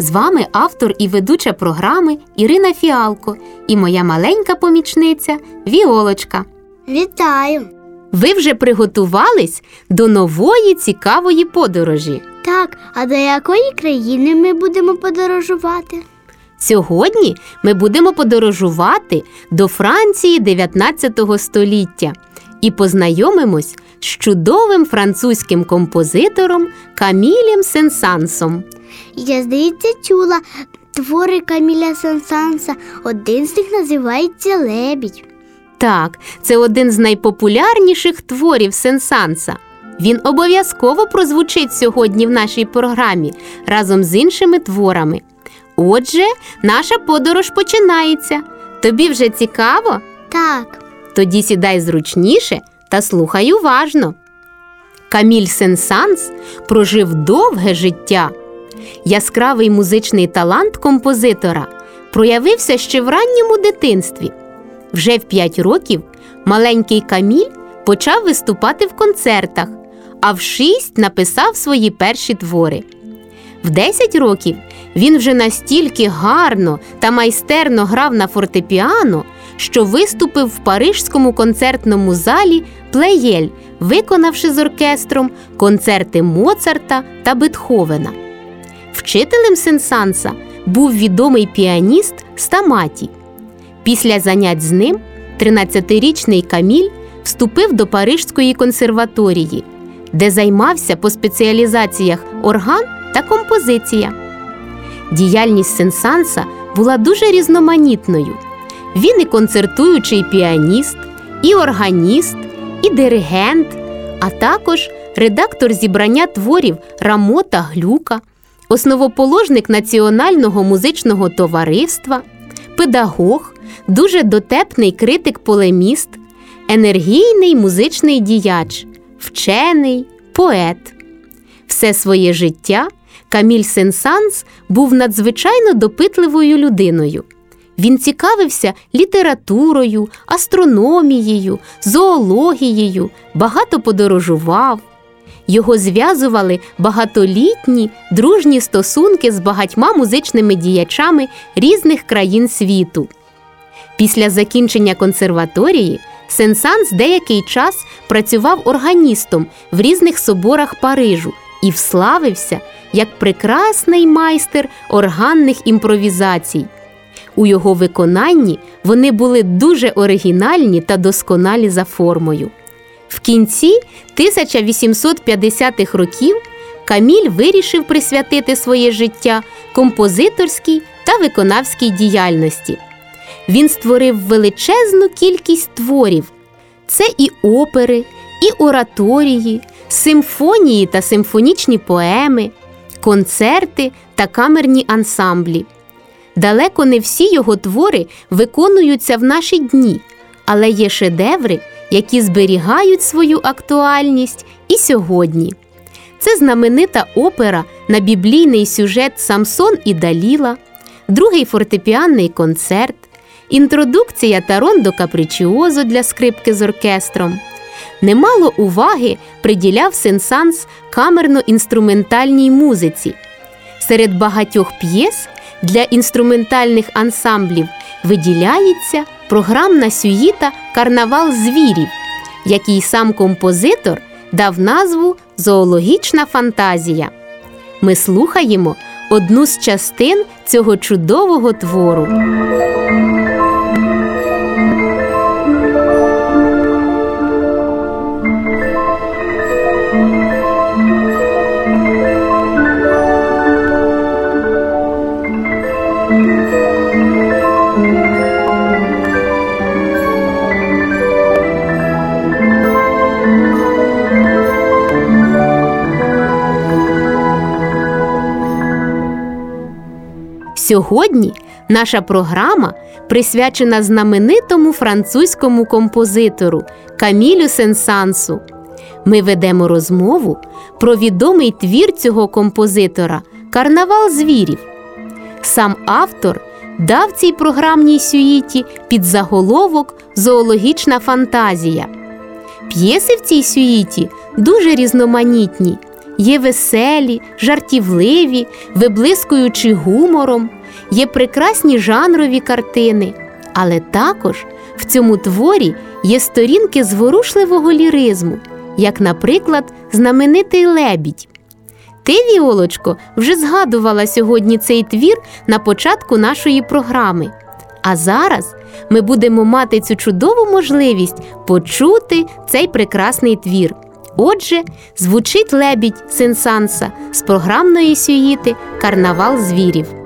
З вами автор і ведуча програми Ірина Фіалко і моя маленька помічниця Віолочка. Вітаю! Ви вже приготувались до нової цікавої подорожі. Так, а до якої країни ми будемо подорожувати? Сьогодні ми будемо подорожувати до Франції 19 століття і познайомимось з чудовим французьким композитором Камілем Сенсансом. Я, здається, чула твори Каміля Сансанса. Один з них називається Лебідь. Так, це один з найпопулярніших творів Сенсанса. Він обов'язково прозвучить сьогодні в нашій програмі разом з іншими творами. Отже, наша подорож починається. Тобі вже цікаво? Так, Тоді сідай зручніше та слухай уважно. Каміль Сен-Санс прожив довге життя. Яскравий музичний талант композитора проявився ще в ранньому дитинстві. Вже в 5 років маленький Каміль почав виступати в концертах, а в 6 написав свої перші твори. В 10 років він вже настільки гарно та майстерно грав на фортепіано, що виступив в парижському концертному залі Плеєль, виконавши з оркестром концерти Моцарта та Бетховена. Вчителем Сенсанса був відомий піаніст Стаматі. Після занять з ним 13-річний Каміль вступив до Парижської консерваторії, де займався по спеціалізаціях орган та композиція. Діяльність Сенсанса була дуже різноманітною. Він і концертуючий піаніст, і органіст, і диригент, а також редактор зібрання творів Рамота Глюка, основоположник Національного музичного товариства, педагог, дуже дотепний критик-полеміст, енергійний музичний діяч, вчений, поет. Все своє життя Каміль Сен-Санс був надзвичайно допитливою людиною. Він цікавився літературою, астрономією, зоологією, багато подорожував. Його зв'язували багатолітні дружні стосунки з багатьма музичними діячами різних країн світу. Після закінчення консерваторії Сен-Санс деякий час працював органістом в різних соборах Парижу і вславився як прекрасний майстер органних імпровізацій. У його виконанні вони були дуже оригінальні та досконалі за формою. В кінці 1850-х років Каміль вирішив присвятити своє життя композиторській та виконавській діяльності. Він створив величезну кількість творів: це і опери, і ораторії, симфонії та симфонічні поеми, концерти та камерні ансамблі. Далеко не всі його твори виконуються в наші дні, але є шедеври, які зберігають свою актуальність і сьогодні. Це знаменита опера на біблійний сюжет Самсон і Даліла, другий фортепіанний концерт, інтродукція та рондо капричіозо для скрипки з оркестром. Немало уваги приділяв Сенсанс камерно-інструментальній музиці. Серед багатьох п'єс для інструментальних ансамблів виділяється програмна сюїта Карнавал звірів, який сам композитор дав назву Зоологічна фантазія. Ми слухаємо одну з частин цього чудового твору. Сьогодні наша програма присвячена знаменитому французькому композитору Камілю Сен-Сансу. Ми ведемо розмову про відомий твір цього композитора Карнавал звірів. Сам автор дав цій програмній сюїті під заголовок Зоологічна фантазія. П'єси в цій сюїті дуже різноманітні, є веселі, жартівливі, виблискуючи гумором, є прекрасні жанрові картини, але також в цьому творі є сторінки зворушливого ліризму, як, наприклад, знаменитий лебідь. Ти, Віолочко, вже згадувала сьогодні цей твір на початку нашої програми. А зараз ми будемо мати цю чудову можливість почути цей прекрасний твір. Отже, звучить лебідь Сенсанса з програмної сюїти Карнавал звірів.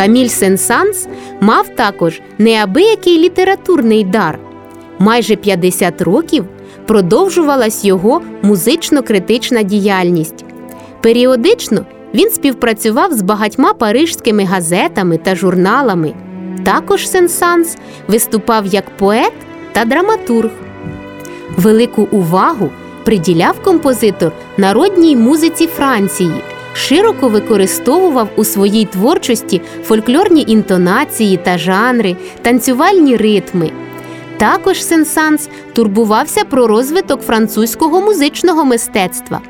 Каміль Сен-Санс мав також неабиякий літературний дар. Майже 50 років продовжувалась його музично-критична діяльність. Періодично він співпрацював з багатьма парижськими газетами та журналами. Також Сен-Санс виступав як поет та драматург. Велику увагу приділяв композитор народній музиці Франції, широко використовував у своїй творчості фольклорні інтонації та жанри, танцювальні ритми. Також Сен-Санс турбувався про розвиток французького музичного мистецтва.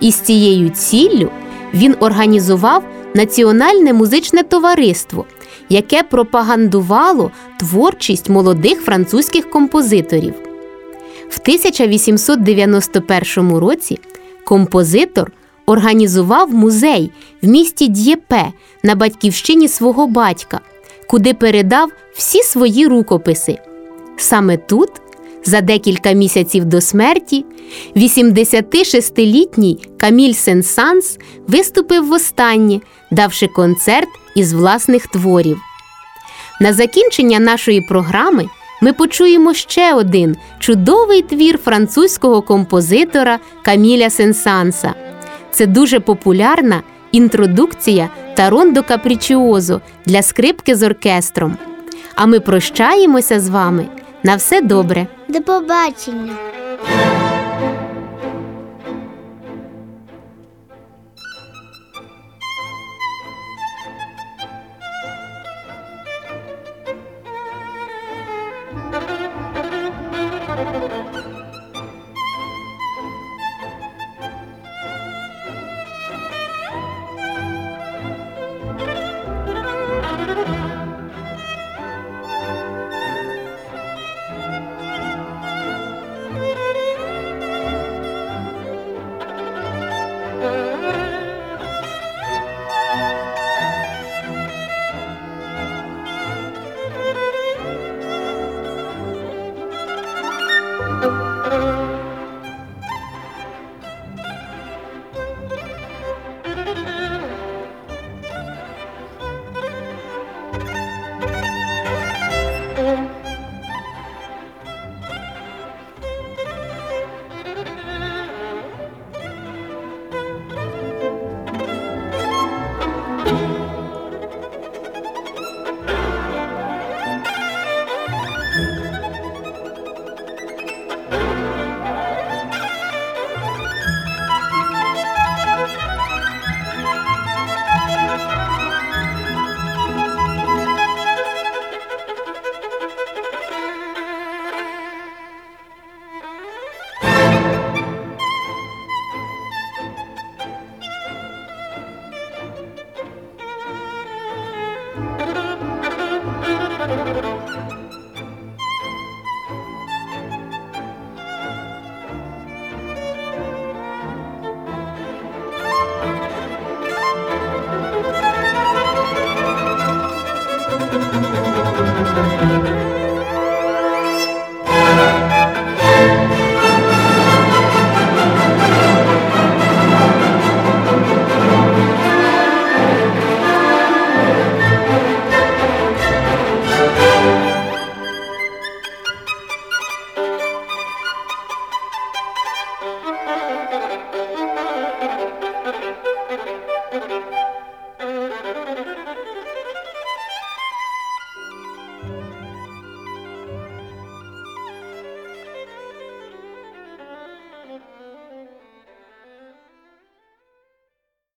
І з цією ціллю він організував Національне музичне товариство, яке пропагандувало творчість молодих французьких композиторів. В 1891 році композитор організував музей в місті Д'єпе на батьківщині свого батька, куди передав всі свої рукописи. Саме тут, за декілька місяців до смерті, 86-літній Каміль Сен-Санс виступив востаннє, давши концерт із власних творів. На закінчення нашої програми ми почуємо ще один чудовий твір французького композитора Каміля Сен-Санса. Це дуже популярна інтродукція та рондо капрічіозо для скрипки з оркестром. А ми прощаємося з вами. На все добре! До побачення!